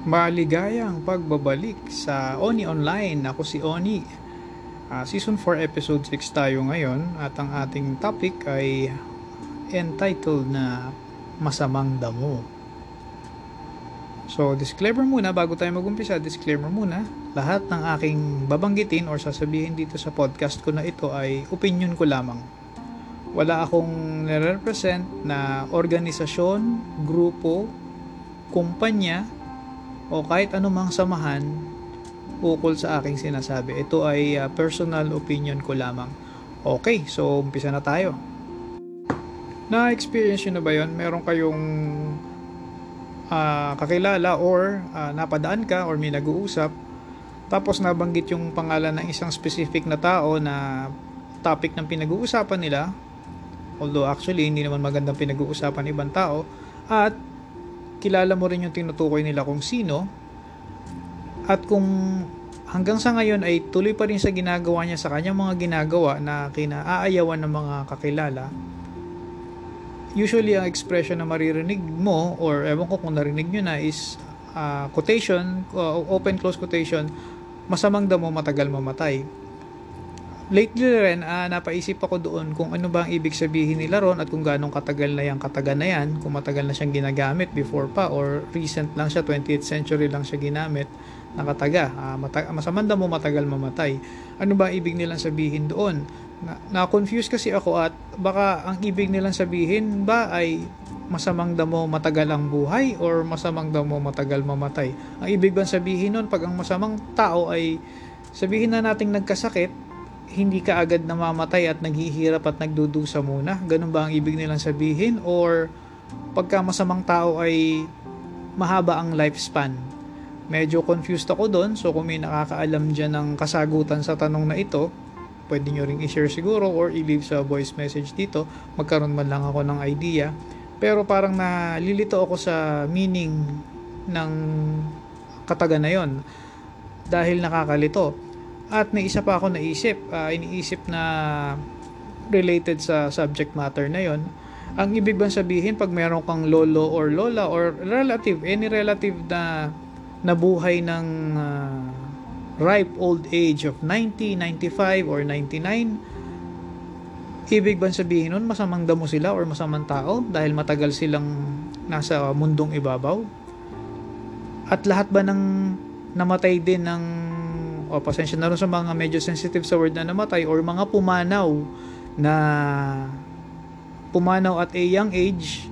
Maligayang pagbabalik sa Oni Online. Ako si Oni. Uh, season 4 episode 6 tayo ngayon at ang ating topic ay entitled na Masamang Damo. So, disclaimer muna bago tayo magumpisa, disclaimer muna. Lahat ng aking babanggitin or sasabihin dito sa podcast ko na ito ay opinion ko lamang. Wala akong nire-represent na organisasyon, grupo, kumpanya, o kahit anumang samahan ukol sa aking sinasabi. Ito ay uh, personal opinion ko lamang. Okay, so umpisa na tayo. Na-experience nyo na ba yon? Meron kayong uh, kakilala or uh, napadaan ka or may nag-uusap tapos nabanggit yung pangalan ng isang specific na tao na topic ng pinag-uusapan nila although actually hindi naman magandang pinag-uusapan ibang tao at kilala mo rin yung tinutukoy nila kung sino. At kung hanggang sa ngayon ay tuloy pa rin sa ginagawa niya sa kanyang mga ginagawa na kinaaayawan ng mga kakilala usually ang expression na maririnig mo or ewan ko kung narinig nyo na is uh, quotation, uh, open close quotation, masamang damo matagal mamatay lately rin, uh, napaisip ako doon kung ano ba ang ibig sabihin nila ron at kung ganong katagal na yung kataga na yan, kung matagal na siyang ginagamit before pa or recent lang siya, 20th century lang siya ginamit na kataga. Uh, mata- masamanda mo matagal mamatay. Ano ba ibig nilang sabihin doon? Na, na-confuse kasi ako at baka ang ibig nilang sabihin ba ay masamang damo matagal ang buhay or masamang damo matagal mamatay. Ang ibig bang sabihin nun pag ang masamang tao ay sabihin na nating nagkasakit hindi ka agad namamatay at naghihirap at nagdudusa muna? Ganun ba ang ibig nilang sabihin? Or pagka masamang tao ay mahaba ang lifespan? Medyo confused ako doon. So kung may nakakaalam dyan ng kasagutan sa tanong na ito, pwede nyo ring i-share siguro or i-leave sa voice message dito. Magkaroon man lang ako ng idea. Pero parang nalilito ako sa meaning ng kataga na yon dahil nakakalito at may isa pa ako naisip, uh, iniisip na related sa subject matter na yon. Ang ibig bang sabihin pag meron kang lolo or lola or relative, any relative na nabuhay ng uh, ripe old age of 90, 95 or 99, ibig bang sabihin nun masamang damo sila or masamang tao dahil matagal silang nasa mundong ibabaw? At lahat ba ng namatay din ng o pasensya na rin sa mga medyo sensitive sa word na namatay or mga pumanaw na pumanaw at a young age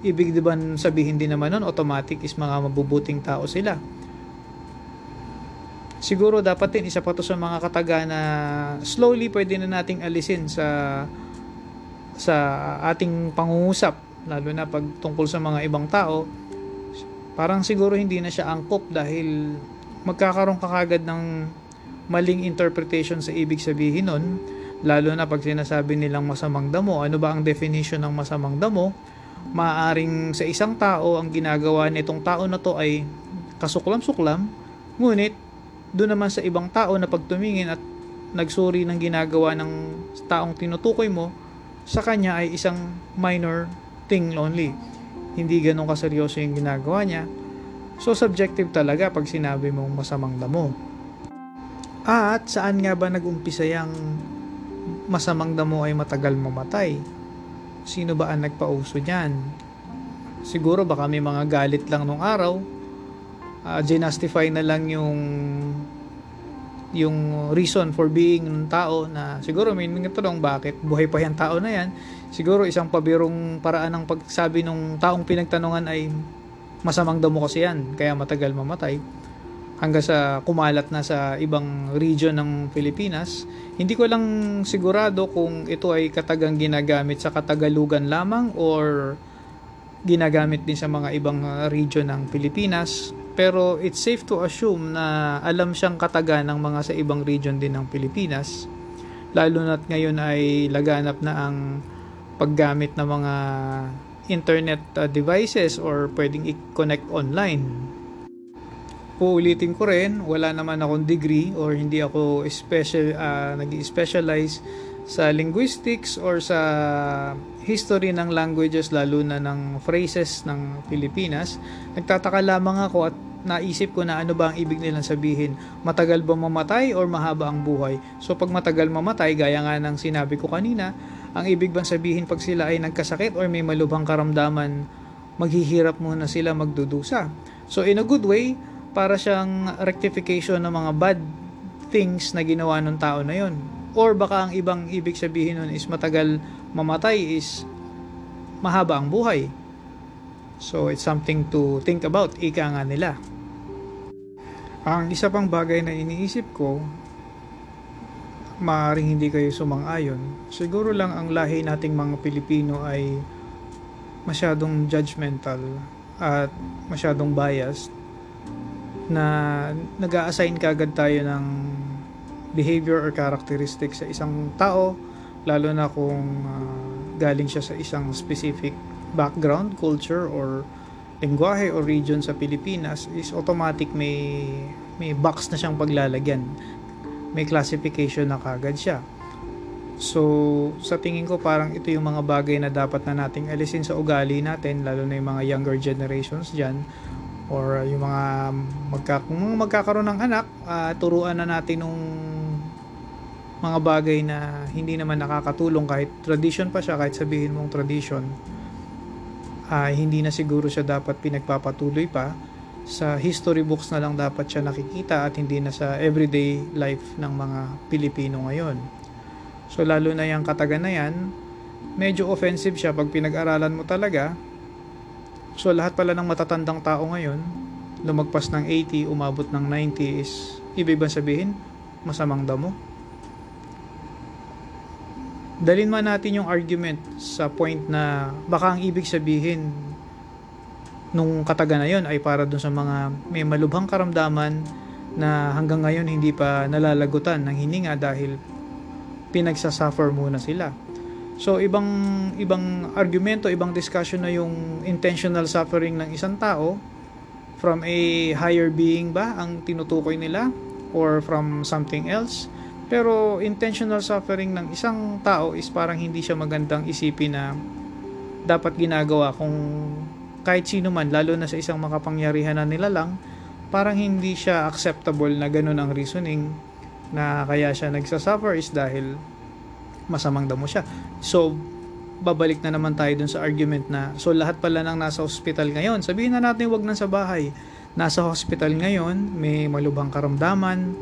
ibig di ba sabihin din naman nun automatic is mga mabubuting tao sila. Siguro dapat din isa pa to sa mga kataga na slowly pwede na nating alisin sa sa ating pangungusap lalo na pag tungkol sa mga ibang tao. Parang siguro hindi na siya angkop dahil magkakaroon ka kagad ng maling interpretation sa ibig sabihin nun, lalo na pag sinasabi nilang masamang damo. Ano ba ang definition ng masamang damo? Maaring sa isang tao, ang ginagawa nitong tao na to ay kasuklam-suklam, ngunit doon naman sa ibang tao na pagtumingin at nagsuri ng ginagawa ng taong tinutukoy mo, sa kanya ay isang minor thing only. Hindi ganun kaseryoso yung ginagawa niya. So subjective talaga pag sinabi mong masamang damo. At saan nga ba nag-umpisa yung masamang damo ay matagal mamatay? Sino ba ang nagpauso niyan? Siguro baka may mga galit lang nung araw. Uh, ginastify na lang yung yung reason for being ng tao na siguro may nagtanong bakit buhay pa yung tao na yan siguro isang pabirong paraan ng pagsabi ng taong pinagtanungan ay masamang damo kasi yan kaya matagal mamatay hanggang sa kumalat na sa ibang region ng Pilipinas. Hindi ko lang sigurado kung ito ay katagang ginagamit sa Katagalugan lamang or ginagamit din sa mga ibang region ng Pilipinas. Pero it's safe to assume na alam siyang kataga ng mga sa ibang region din ng Pilipinas. Lalo na't ngayon ay laganap na ang paggamit ng mga internet uh, devices or pwedeng i-connect online uulitin ko rin, wala naman akong degree or hindi ako special uh, nag-specialize sa linguistics or sa history ng languages lalo na ng phrases ng Pilipinas. Nagtataka lamang ako at naisip ko na ano ba ang ibig nilang sabihin. Matagal ba mamatay or mahaba ang buhay? So pag matagal mamatay, gaya nga ng sinabi ko kanina, ang ibig bang sabihin pag sila ay nagkasakit or may malubhang karamdaman, maghihirap muna sila magdudusa. So in a good way, para siyang rectification ng mga bad things na ginawa ng tao na yon. Or baka ang ibang ibig sabihin nun is matagal mamatay is mahaba ang buhay. So it's something to think about, ika nga nila. Ang isa pang bagay na iniisip ko, maaaring hindi kayo sumang-ayon, siguro lang ang lahi nating mga Pilipino ay masyadong judgmental at masyadong biased na nag assign kagad tayo ng behavior or characteristic sa isang tao lalo na kung uh, galing siya sa isang specific background, culture or lingwahe o region sa Pilipinas is automatic may may box na siyang paglalagyan. May classification na kagad siya. So, sa tingin ko parang ito yung mga bagay na dapat na nating alisin sa ugali natin, lalo na yung mga younger generations dyan, or yung mga magka, kung magkakaroon ng anak, uh, turuan na natin nung mga bagay na hindi naman nakakatulong kahit tradition pa siya, kahit sabihin mong tradition uh, hindi na siguro siya dapat pinagpapatuloy pa sa history books na lang dapat siya nakikita at hindi na sa everyday life ng mga Pilipino ngayon. So lalo na yung katagan na yan, medyo offensive siya pag pinag-aralan mo talaga. So lahat pala ng matatandang tao ngayon, lumagpas ng 80, umabot ng 90 is ibig ba sabihin masamang damo? dalin man natin yung argument sa point na baka ang ibig sabihin nung kataga na yon ay para dun sa mga may malubhang karamdaman na hanggang ngayon hindi pa nalalagutan ng hininga dahil pinagsasuffer muna sila. So ibang ibang argumento, ibang discussion na yung intentional suffering ng isang tao from a higher being ba ang tinutukoy nila or from something else. Pero intentional suffering ng isang tao is parang hindi siya magandang isipin na dapat ginagawa kung kahit sino man, lalo na sa isang makapangyarihan na nila lang, parang hindi siya acceptable na ganun ang reasoning na kaya siya nagsasuffer is dahil masamang damo siya. So, babalik na naman tayo dun sa argument na so lahat pala nang nasa hospital ngayon, sabihin na natin wag nang sa bahay. Nasa hospital ngayon, may malubhang karamdaman,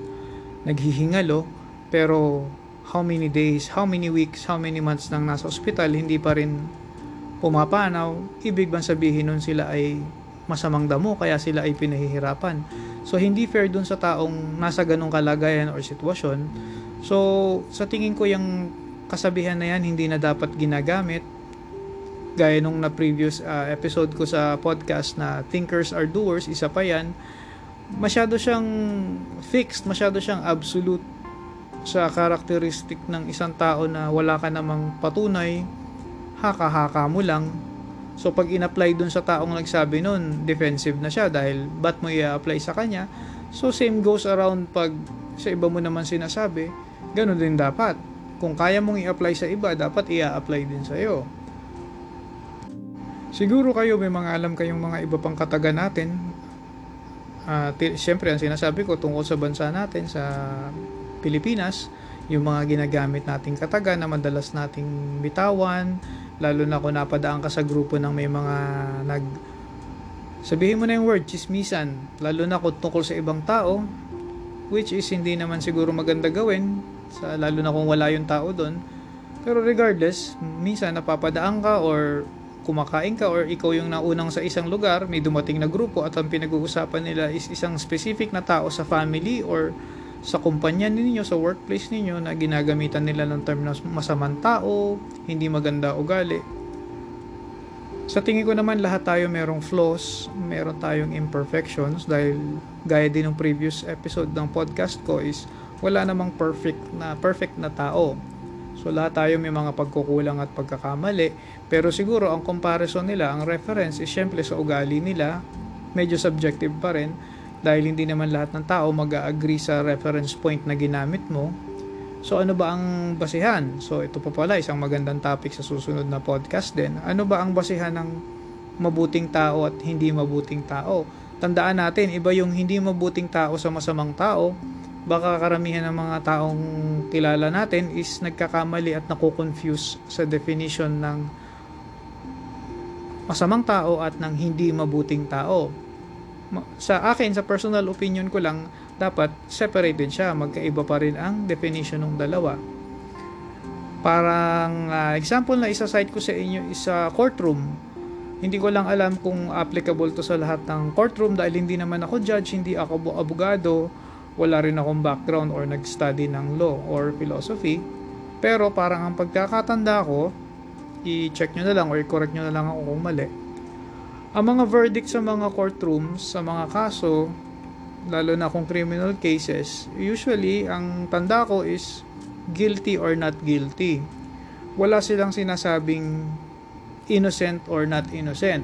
naghihingalo, pero how many days, how many weeks, how many months nang nasa ospital, hindi pa rin pumapanaw, ibig bang sabihin nun sila ay masamang damo kaya sila ay pinahihirapan. So hindi fair dun sa taong nasa ganong kalagayan or sitwasyon. So sa tingin ko yung kasabihan na yan hindi na dapat ginagamit gaya nung na previous uh, episode ko sa podcast na thinkers are doers, isa pa yan, masyado siyang fixed, masyado siyang absolute sa karakteristik ng isang tao na wala ka namang patunay, haka-haka mo lang. So pag in-apply dun sa taong nagsabi nun, defensive na siya dahil ba't mo i-apply sa kanya? So same goes around pag sa iba mo naman sinasabi, ganun din dapat. Kung kaya mong i-apply sa iba, dapat i-apply din sa iyo. Siguro kayo may mga alam kayong mga iba pang kataga natin. Uh, t- Siyempre, ang sinasabi ko tungkol sa bansa natin, sa Pilipinas, yung mga ginagamit nating kataga na madalas nating bitawan, lalo na kung napadaan ka sa grupo ng may mga nag sabihin mo na yung word, chismisan, lalo na kung tungkol sa ibang tao, which is hindi naman siguro maganda gawin, sa, lalo na kung wala yung tao doon. Pero regardless, minsan napapadaan ka or kumakain ka or ikaw yung naunang sa isang lugar, may dumating na grupo at ang pinag-uusapan nila is isang specific na tao sa family or sa kumpanya ninyo, sa workplace ninyo na ginagamitan nila ng term na masamang tao, hindi maganda ugali. Sa tingin ko naman lahat tayo merong flaws, meron tayong imperfections dahil gaya din ng previous episode ng podcast ko is wala namang perfect na perfect na tao. So lahat tayo may mga pagkukulang at pagkakamali, pero siguro ang comparison nila, ang reference is syempre sa ugali nila, medyo subjective pa rin dahil hindi naman lahat ng tao mag-agree sa reference point na ginamit mo. So ano ba ang basihan? So ito pa pala isang magandang topic sa susunod na podcast din. Ano ba ang basihan ng mabuting tao at hindi mabuting tao? tandaan natin, iba yung hindi mabuting tao sa masamang tao. Baka karamihan ng mga taong kilala natin is nagkakamali at nakukonfuse sa definition ng masamang tao at ng hindi mabuting tao. Sa akin, sa personal opinion ko lang, dapat separated siya. Magkaiba pa rin ang definition ng dalawa. Parang uh, example na isa-cite ko sa inyo is sa courtroom hindi ko lang alam kung applicable to sa lahat ng courtroom dahil hindi naman ako judge, hindi ako abogado, wala rin akong background or nag-study ng law or philosophy. Pero parang ang pagkakatanda ko, i-check nyo na lang or i-correct nyo na lang ako kung mali. Ang mga verdict sa mga courtrooms, sa mga kaso, lalo na kung criminal cases, usually ang tanda ko is guilty or not guilty. Wala silang sinasabing innocent or not innocent.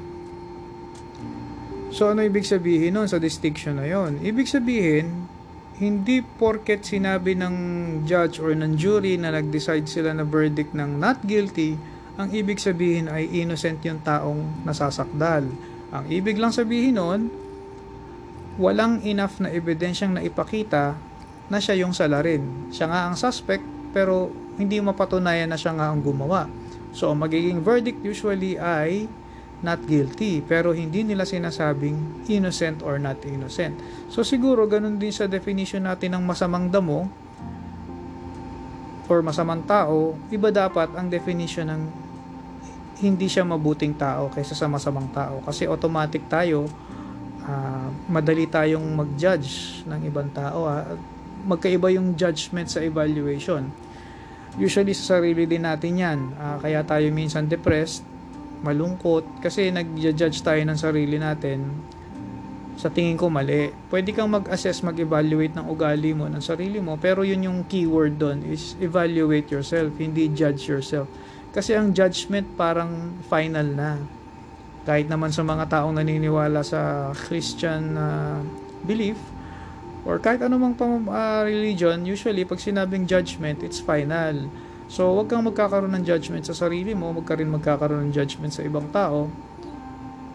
So ano ibig sabihin nun sa distinction na yon? Ibig sabihin, hindi porket sinabi ng judge or ng jury na nag-decide sila na verdict ng not guilty, ang ibig sabihin ay innocent yung taong nasasakdal. Ang ibig lang sabihin nun, walang enough na ebidensyang naipakita na siya yung salarin. Siya nga ang suspect pero hindi mapatunayan na siya nga ang gumawa. So, magiging verdict usually ay not guilty. Pero hindi nila sinasabing innocent or not innocent. So, siguro ganun din sa definition natin ng masamang damo or masamang tao, iba dapat ang definition ng hindi siya mabuting tao kaysa sa masamang tao. Kasi automatic tayo, uh, madali tayong mag-judge ng ibang tao. Uh, magkaiba yung judgment sa evaluation usually sa sarili din natin yan. Uh, kaya tayo minsan depressed, malungkot, kasi nag-judge tayo ng sarili natin sa tingin ko mali. Pwede kang mag-assess, mag-evaluate ng ugali mo, ng sarili mo, pero yun yung keyword doon is evaluate yourself, hindi judge yourself. Kasi ang judgment parang final na. Kahit naman sa mga taong naniniwala sa Christian uh, belief, or kahit anumang pang uh, religion, usually pag sinabing judgment, it's final. So, wag kang magkakaroon ng judgment sa sarili mo, wag ka rin magkakaroon ng judgment sa ibang tao.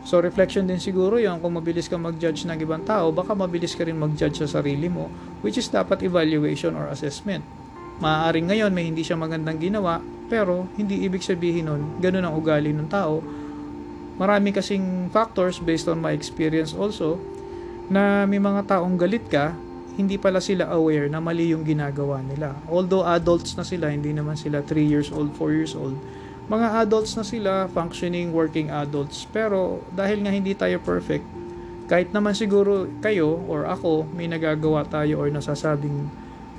So, reflection din siguro yon kung mabilis ka mag-judge ng ibang tao, baka mabilis ka rin mag-judge sa sarili mo, which is dapat evaluation or assessment. Maaaring ngayon may hindi siya magandang ginawa, pero hindi ibig sabihin nun, ganun ang ugali ng tao. Marami kasing factors based on my experience also na may mga taong galit ka, hindi pala sila aware na mali yung ginagawa nila. Although adults na sila, hindi naman sila 3 years old, 4 years old. Mga adults na sila, functioning, working adults. Pero dahil nga hindi tayo perfect, kahit naman siguro kayo or ako, may nagagawa tayo or nasasabing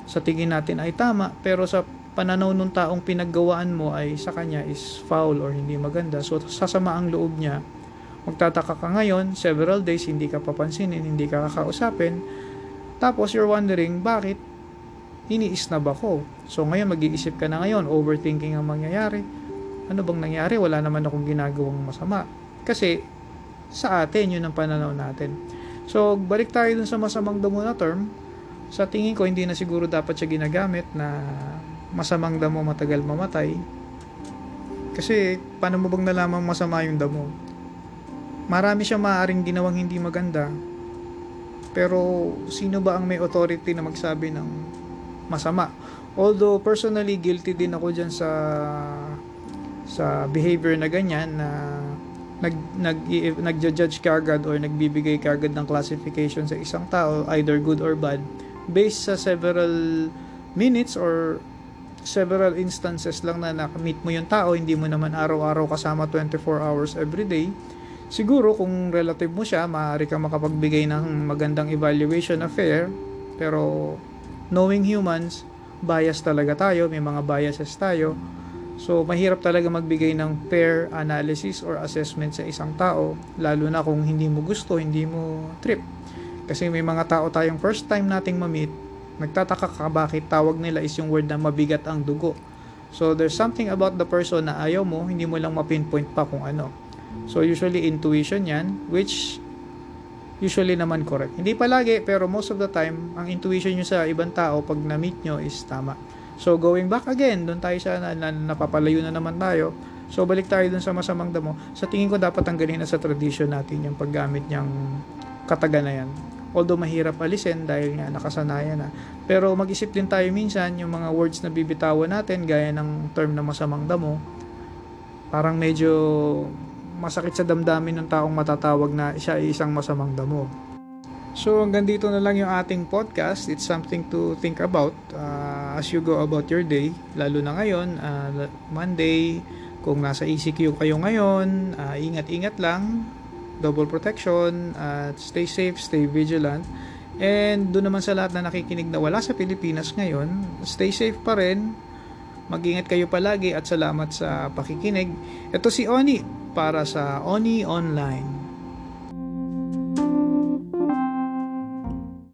sa tingin natin ay tama, pero sa pananaw ng taong pinaggawaan mo ay sa kanya is foul or hindi maganda. So, sasama ang loob niya Magtataka ka ngayon, several days hindi ka papansinin, hindi ka kakausapin. Tapos you're wondering, bakit iniis na ba ko? So ngayon mag-iisip ka na ngayon, overthinking ang mangyayari. Ano bang nangyari? Wala naman akong ginagawang masama. Kasi sa atin, yun ang pananaw natin. So, balik tayo dun sa masamang damo na term. Sa tingin ko, hindi na siguro dapat siya ginagamit na masamang damo matagal mamatay. Kasi, paano mo bang nalaman masama yung damo? Marami siyang maaaring ginawang hindi maganda. Pero sino ba ang may authority na magsabi ng masama? Although personally guilty din ako diyan sa sa behavior na ganyan na nag nag nagja-judge ka agad or nagbibigay ka agad ng classification sa isang tao either good or bad based sa several minutes or several instances lang na nakamit mo yung tao hindi mo naman araw-araw kasama 24 hours every day Siguro kung relative mo siya, maaari kang makapagbigay ng magandang evaluation na fair, pero knowing humans, bias talaga tayo, may mga biases tayo. So, mahirap talaga magbigay ng fair analysis or assessment sa isang tao, lalo na kung hindi mo gusto, hindi mo trip. Kasi may mga tao tayong first time nating ma-meet, nagtataka ka bakit tawag nila is yung word na mabigat ang dugo. So, there's something about the person na ayaw mo, hindi mo lang ma-pinpoint pa kung ano. So, usually intuition yan, which usually naman correct. Hindi palagi, pero most of the time, ang intuition nyo sa ibang tao pag na-meet nyo is tama. So, going back again, doon tayo sa na, na, napapalayo na naman tayo. So, balik tayo doon sa masamang damo. Sa tingin ko, dapat tanggalin na sa tradition natin yung paggamit niyang kataga na yan. Although mahirap alisin dahil nga nakasanayan na. Pero mag-isip din tayo minsan yung mga words na bibitawan natin gaya ng term na masamang damo. Parang medyo masakit sa damdamin ng taong matatawag na siya ay isang masamang damo. So hanggang dito na lang yung ating podcast. It's something to think about uh, as you go about your day. Lalo na ngayon, uh, Monday, kung nasa ECQ kayo ngayon, uh, ingat-ingat lang. Double protection, at stay safe, stay vigilant. And doon naman sa lahat na nakikinig na wala sa Pilipinas ngayon, stay safe pa rin. Mag-ingat kayo palagi at salamat sa pakikinig. Ito si Oni para sa Oni Online.